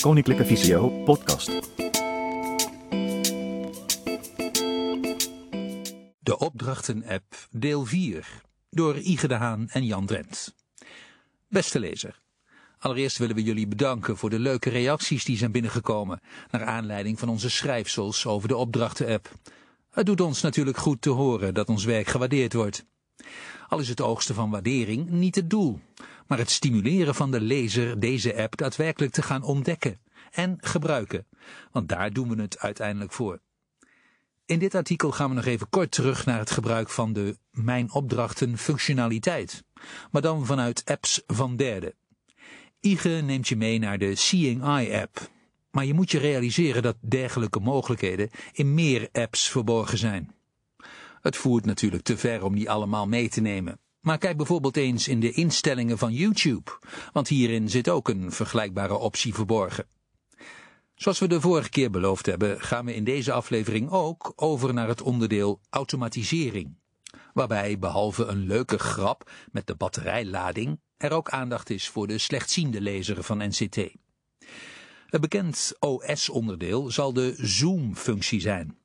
Koninklijke Visio podcast. De Opdrachten-app, deel 4, door Ige de Haan en Jan Drent. Beste lezer, allereerst willen we jullie bedanken voor de leuke reacties die zijn binnengekomen, naar aanleiding van onze schrijfsels over de Opdrachten-app. Het doet ons natuurlijk goed te horen dat ons werk gewaardeerd wordt. Al is het oogsten van waardering niet het doel, maar het stimuleren van de lezer deze app daadwerkelijk te gaan ontdekken en gebruiken, want daar doen we het uiteindelijk voor. In dit artikel gaan we nog even kort terug naar het gebruik van de Mijn Opdrachten functionaliteit, maar dan vanuit apps van derden. Ige neemt je mee naar de Seeing Eye app, maar je moet je realiseren dat dergelijke mogelijkheden in meer apps verborgen zijn. Het voert natuurlijk te ver om die allemaal mee te nemen. Maar kijk bijvoorbeeld eens in de instellingen van YouTube, want hierin zit ook een vergelijkbare optie verborgen. Zoals we de vorige keer beloofd hebben, gaan we in deze aflevering ook over naar het onderdeel automatisering. Waarbij, behalve een leuke grap met de batterijlading, er ook aandacht is voor de slechtziende lezer van NCT. Een bekend OS-onderdeel zal de zoom-functie zijn.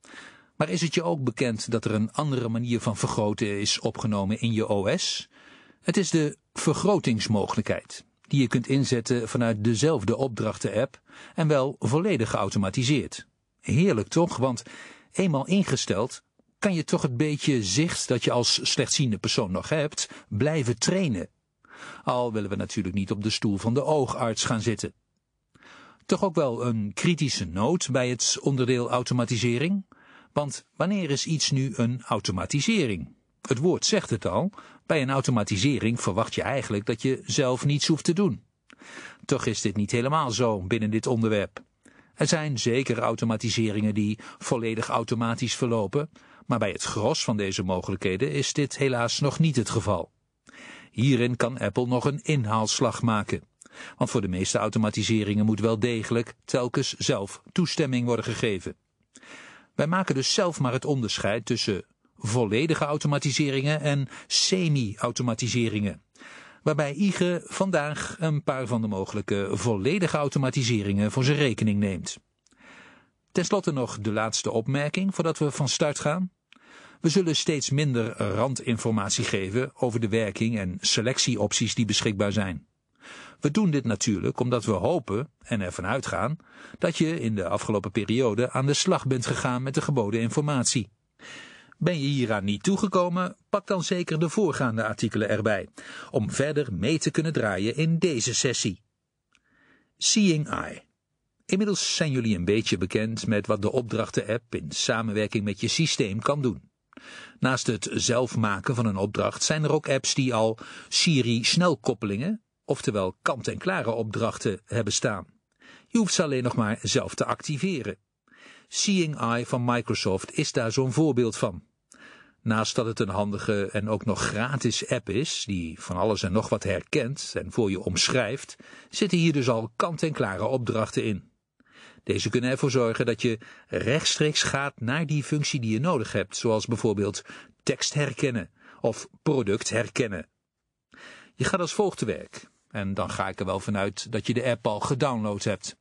Maar is het je ook bekend dat er een andere manier van vergroten is opgenomen in je OS? Het is de vergrotingsmogelijkheid, die je kunt inzetten vanuit dezelfde opdrachten-app en wel volledig geautomatiseerd. Heerlijk toch, want eenmaal ingesteld kan je toch het beetje zicht dat je als slechtziende persoon nog hebt, blijven trainen. Al willen we natuurlijk niet op de stoel van de oogarts gaan zitten. Toch ook wel een kritische noot bij het onderdeel automatisering. Want wanneer is iets nu een automatisering? Het woord zegt het al, bij een automatisering verwacht je eigenlijk dat je zelf niets hoeft te doen. Toch is dit niet helemaal zo binnen dit onderwerp. Er zijn zeker automatiseringen die volledig automatisch verlopen, maar bij het gros van deze mogelijkheden is dit helaas nog niet het geval. Hierin kan Apple nog een inhaalslag maken. Want voor de meeste automatiseringen moet wel degelijk telkens zelf toestemming worden gegeven. Wij maken dus zelf maar het onderscheid tussen volledige automatiseringen en semi-automatiseringen. Waarbij IGE vandaag een paar van de mogelijke volledige automatiseringen voor zijn rekening neemt. Ten slotte nog de laatste opmerking voordat we van start gaan. We zullen steeds minder randinformatie geven over de werking en selectieopties die beschikbaar zijn. We doen dit natuurlijk omdat we hopen en ervan uitgaan dat je in de afgelopen periode aan de slag bent gegaan met de geboden informatie. Ben je hieraan niet toegekomen, pak dan zeker de voorgaande artikelen erbij, om verder mee te kunnen draaien in deze sessie. Seeing Eye. Inmiddels zijn jullie een beetje bekend met wat de opdrachten-app in samenwerking met je systeem kan doen. Naast het zelf maken van een opdracht zijn er ook apps die al Siri-snelkoppelingen oftewel kant-en-klare opdrachten hebben staan. Je hoeft ze alleen nog maar zelf te activeren. Seeing Eye van Microsoft is daar zo'n voorbeeld van. Naast dat het een handige en ook nog gratis app is, die van alles en nog wat herkent en voor je omschrijft, zitten hier dus al kant-en-klare opdrachten in. Deze kunnen ervoor zorgen dat je rechtstreeks gaat naar die functie die je nodig hebt, zoals bijvoorbeeld tekst herkennen of product herkennen. Je gaat als volgt te werk. En dan ga ik er wel vanuit dat je de app al gedownload hebt.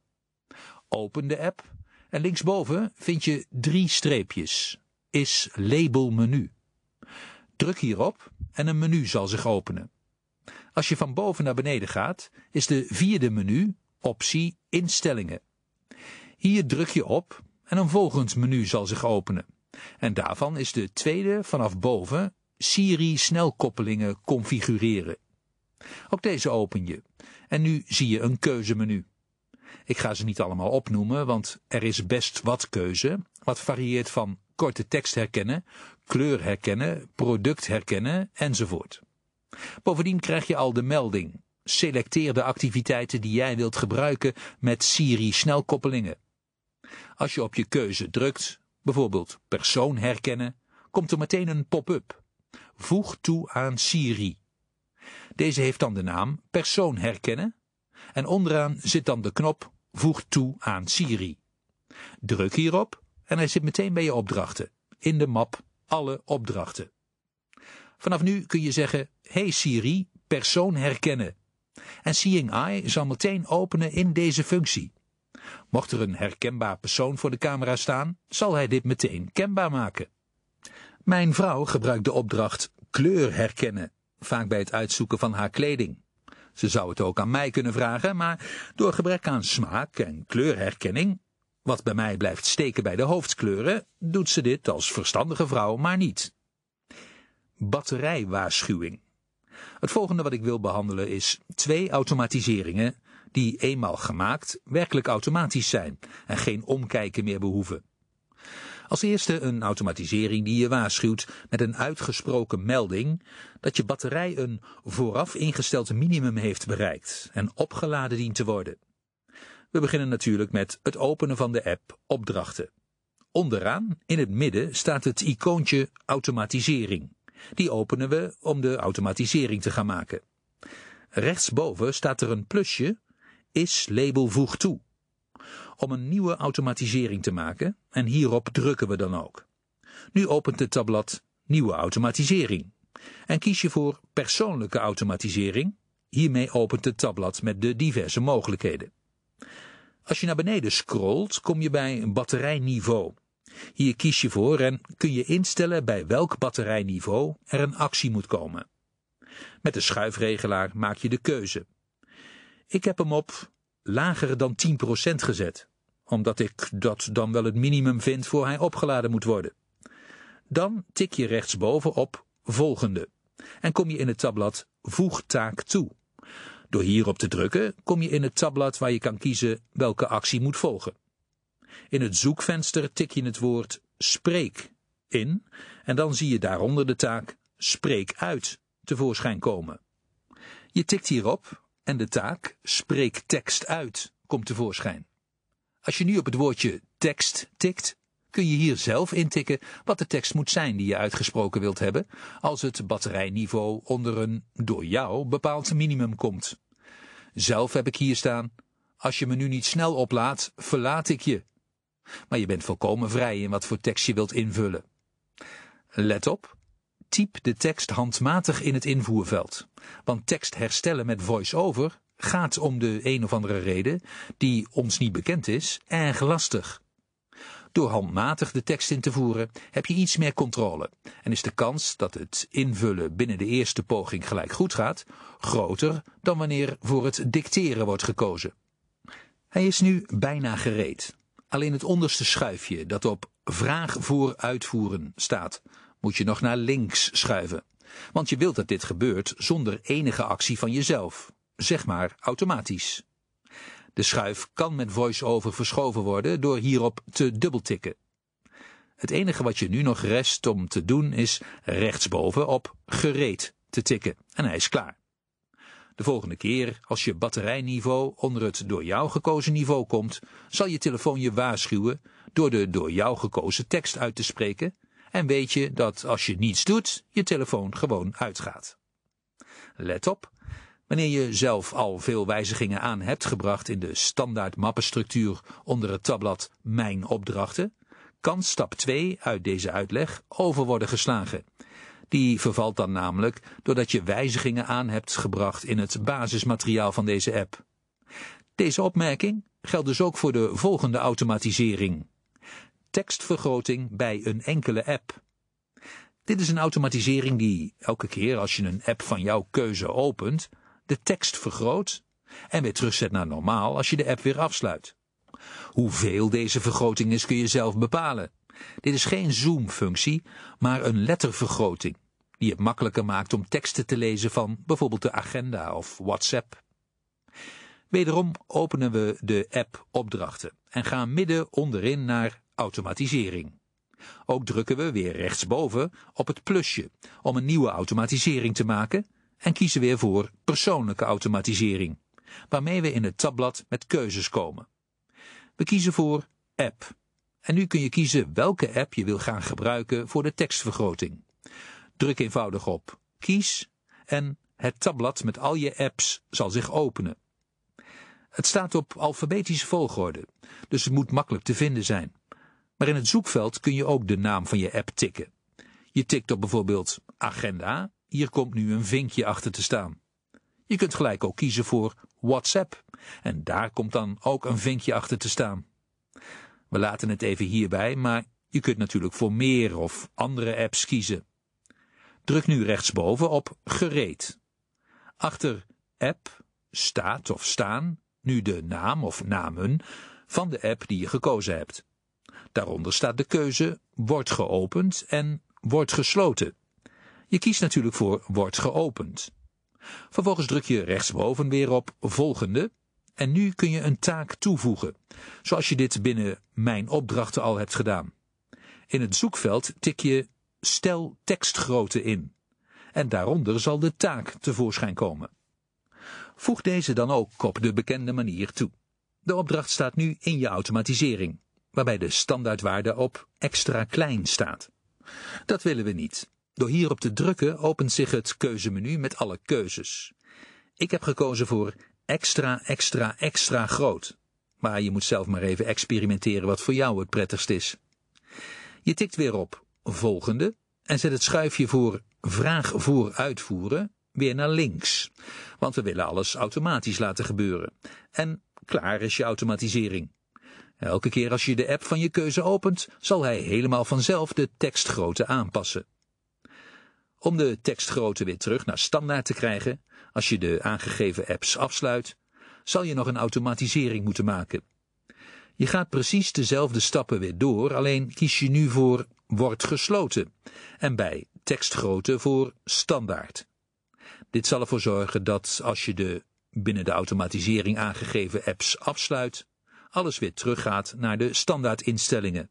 Open de app en linksboven vind je drie streepjes. Is label menu. Druk hierop en een menu zal zich openen. Als je van boven naar beneden gaat, is de vierde menu optie instellingen. Hier druk je op en een volgend menu zal zich openen. En daarvan is de tweede vanaf boven Siri snelkoppelingen configureren. Ook deze open je. En nu zie je een keuzemenu. Ik ga ze niet allemaal opnoemen, want er is best wat keuze, wat varieert van korte tekst herkennen, kleur herkennen, product herkennen enzovoort. Bovendien krijg je al de melding. Selecteer de activiteiten die jij wilt gebruiken met Siri snelkoppelingen. Als je op je keuze drukt, bijvoorbeeld persoon herkennen, komt er meteen een pop-up. Voeg toe aan Siri. Deze heeft dan de naam persoon herkennen en onderaan zit dan de knop voeg toe aan Siri. Druk hierop en hij zit meteen bij je opdrachten in de map alle opdrachten. Vanaf nu kun je zeggen hey Siri, persoon herkennen. En Seeing Eye zal meteen openen in deze functie. Mocht er een herkenbaar persoon voor de camera staan, zal hij dit meteen kenbaar maken. Mijn vrouw gebruikt de opdracht kleur herkennen, vaak bij het uitzoeken van haar kleding. Ze zou het ook aan mij kunnen vragen, maar door gebrek aan smaak en kleurherkenning, wat bij mij blijft steken bij de hoofdkleuren, doet ze dit als verstandige vrouw maar niet. Batterijwaarschuwing. Het volgende wat ik wil behandelen is twee automatiseringen die eenmaal gemaakt werkelijk automatisch zijn en geen omkijken meer behoeven. Als eerste een automatisering die je waarschuwt met een uitgesproken melding dat je batterij een vooraf ingesteld minimum heeft bereikt en opgeladen dient te worden. We beginnen natuurlijk met het openen van de app Opdrachten. Onderaan, in het midden, staat het icoontje Automatisering. Die openen we om de automatisering te gaan maken. Rechtsboven staat er een plusje Is label voeg toe om een nieuwe automatisering te maken en hierop drukken we dan ook. Nu opent het tabblad Nieuwe automatisering en kies je voor Persoonlijke automatisering. Hiermee opent het tabblad met de diverse mogelijkheden. Als je naar beneden scrolt, kom je bij batterijniveau. Hier kies je voor en kun je instellen bij welk batterijniveau er een actie moet komen. Met de schuifregelaar maak je de keuze. Ik heb hem op lager dan 10% gezet, omdat ik dat dan wel het minimum vind voor hij opgeladen moet worden. Dan tik je rechtsboven op Volgende en kom je in het tabblad Voeg taak toe. Door hierop te drukken kom je in het tabblad waar je kan kiezen welke actie moet volgen. In het zoekvenster tik je het woord Spreek in en dan zie je daaronder de taak Spreek uit tevoorschijn komen. Je tikt hierop en de taak Spreek tekst uit komt tevoorschijn. Als je nu op het woordje tekst tikt, kun je hier zelf intikken wat de tekst moet zijn die je uitgesproken wilt hebben, als het batterijniveau onder een door jou bepaald minimum komt. Zelf heb ik hier staan, als je me nu niet snel oplaat, verlaat ik je. Maar je bent volkomen vrij in wat voor tekst je wilt invullen. Let op, typ de tekst handmatig in het invoerveld. Want tekst herstellen met voice-over gaat om de een of andere reden, die ons niet bekend is, erg lastig. Door handmatig de tekst in te voeren heb je iets meer controle en is de kans dat het invullen binnen de eerste poging gelijk goed gaat, groter dan wanneer voor het dicteren wordt gekozen. Hij is nu bijna gereed. Alleen het onderste schuifje dat op vraag voor uitvoeren staat, moet je nog naar links schuiven. Want je wilt dat dit gebeurt zonder enige actie van jezelf. Zeg maar automatisch. De schuif kan met voice-over verschoven worden door hierop te dubbeltikken. Het enige wat je nu nog rest om te doen is rechtsboven op gereed te tikken en hij is klaar. De volgende keer, als je batterijniveau onder het door jou gekozen niveau komt, zal je telefoon je waarschuwen door de door jou gekozen tekst uit te spreken en weet je dat als je niets doet, je telefoon gewoon uitgaat. Let op, wanneer je zelf al veel wijzigingen aan hebt gebracht in de standaard mappenstructuur onder het tabblad Mijn opdrachten, kan stap 2 uit deze uitleg over worden geslagen. Die vervalt dan namelijk doordat je wijzigingen aan hebt gebracht in het basismateriaal van deze app. Deze opmerking geldt dus ook voor de volgende automatisering tekstvergroting bij een enkele app. Dit is een automatisering die elke keer als je een app van jouw keuze opent, de tekst vergroot en weer terugzet naar normaal als je de app weer afsluit. Hoeveel deze vergroting is kun je zelf bepalen. Dit is geen zoom-functie, maar een lettervergroting, die het makkelijker maakt om teksten te lezen van bijvoorbeeld de agenda of WhatsApp. Wederom openen we de app opdrachten en gaan midden onderin naar automatisering. Ook drukken we weer rechtsboven op het plusje om een nieuwe automatisering te maken en kiezen weer voor persoonlijke automatisering, waarmee we in het tabblad met keuzes komen. We kiezen voor app en nu kun je kiezen welke app je wil gaan gebruiken voor de tekstvergroting. Druk eenvoudig op kies en het tabblad met al je apps zal zich openen. Het staat op alfabetische volgorde, dus het moet makkelijk te vinden zijn. Maar in het zoekveld kun je ook de naam van je app tikken. Je tikt op bijvoorbeeld agenda, hier komt nu een vinkje achter te staan. Je kunt gelijk ook kiezen voor WhatsApp En daar komt dan ook een vinkje achter te staan. We laten het even hierbij, maar je kunt natuurlijk voor meer of andere apps kiezen. Druk nu rechtsboven op Gereed. Achter App staat of staan nu de naam of namen van de app die je gekozen hebt. Daaronder staat de keuze Wordt geopend en Wordt gesloten. Je kiest natuurlijk voor Wordt geopend. Vervolgens druk je rechtsboven weer op Volgende en nu kun je een taak toevoegen, zoals je dit binnen Mijn opdrachten al hebt gedaan. In het zoekveld tik je Stel tekstgrootte in en daaronder zal de taak tevoorschijn komen. Voeg deze dan ook op de bekende manier toe. De opdracht staat nu in je automatisering, waarbij de standaardwaarde op extra klein staat. Dat willen we niet. Door hierop te drukken opent zich het keuzemenu met alle keuzes. Ik heb gekozen voor extra, extra, extra groot. Maar je moet zelf maar even experimenteren wat voor jou het prettigst is. Je tikt weer op volgende en zet het schuifje voor vraag voor uitvoeren weer naar links. Want we willen alles automatisch laten gebeuren. En klaar is je automatisering. Elke keer als je de app van je keuze opent, zal hij helemaal vanzelf de tekstgrootte aanpassen. Om de tekstgrootte weer terug naar standaard te krijgen, als je de aangegeven apps afsluit, zal je nog een automatisering moeten maken. Je gaat precies dezelfde stappen weer door, alleen kies je nu voor wordt gesloten en bij tekstgrootte voor standaard. Dit zal ervoor zorgen dat als je de binnen de automatisering aangegeven apps afsluit, alles weer teruggaat naar de standaardinstellingen.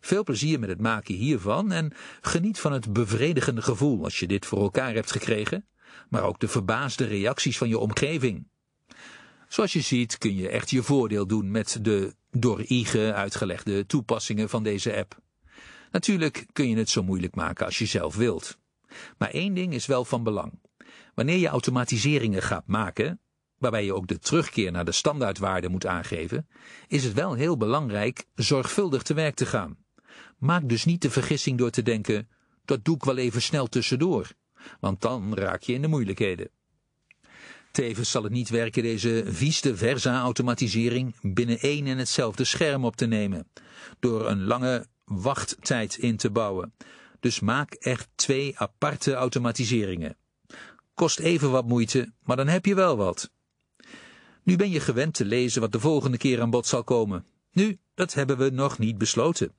Veel plezier met het maken hiervan en geniet van het bevredigende gevoel als je dit voor elkaar hebt gekregen, maar ook de verbaasde reacties van je omgeving. Zoals je ziet kun je echt je voordeel doen met de door IGE uitgelegde toepassingen van deze app. Natuurlijk kun je het zo moeilijk maken als je zelf wilt. Maar één ding is wel van belang. Wanneer je automatiseringen gaat maken, waarbij je ook de terugkeer naar de standaardwaarde moet aangeven, is het wel heel belangrijk zorgvuldig te werk te gaan. Maak dus niet de vergissing door te denken, dat doe ik wel even snel tussendoor, want dan raak je in de moeilijkheden. Tevens zal het niet werken deze vieste versa automatisering binnen één en hetzelfde scherm op te nemen, door een lange wachttijd in te bouwen. Dus maak echt twee aparte automatiseringen. Kost even wat moeite, maar dan heb je wel wat. Nu ben je gewend te lezen wat de volgende keer aan bod zal komen. Nu, dat hebben we nog niet besloten.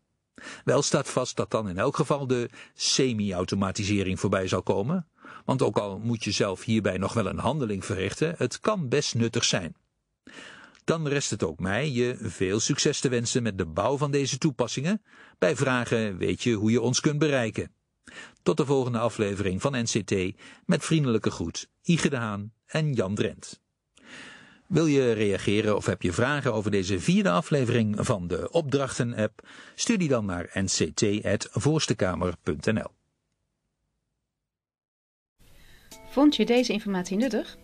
Wel staat vast dat dan in elk geval de semi-automatisering voorbij zal komen, want ook al moet je zelf hierbij nog wel een handeling verrichten, het kan best nuttig zijn. Dan rest het ook mij je veel succes te wensen met de bouw van deze toepassingen. Bij vragen weet je hoe je ons kunt bereiken. Tot de volgende aflevering van NCT met vriendelijke groet Ige de Haan en Jan Drent. Wil je reageren of heb je vragen over deze vierde aflevering van de Opdrachten-app? Stuur die dan naar nct.voorstekamer.nl. Vond je deze informatie nuttig?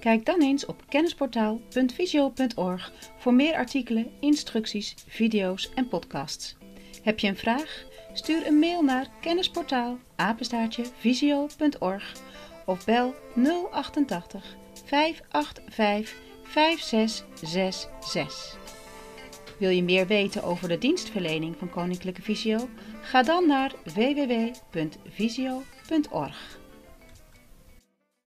Kijk dan eens op kennisportaal.visio.org voor meer artikelen, instructies, video's en podcasts. Heb je een vraag? Stuur een mail naar kennisportaal visio.org of bel 088 585 5666. Wil je meer weten over de dienstverlening van Koninklijke Visio? Ga dan naar www.visio.org.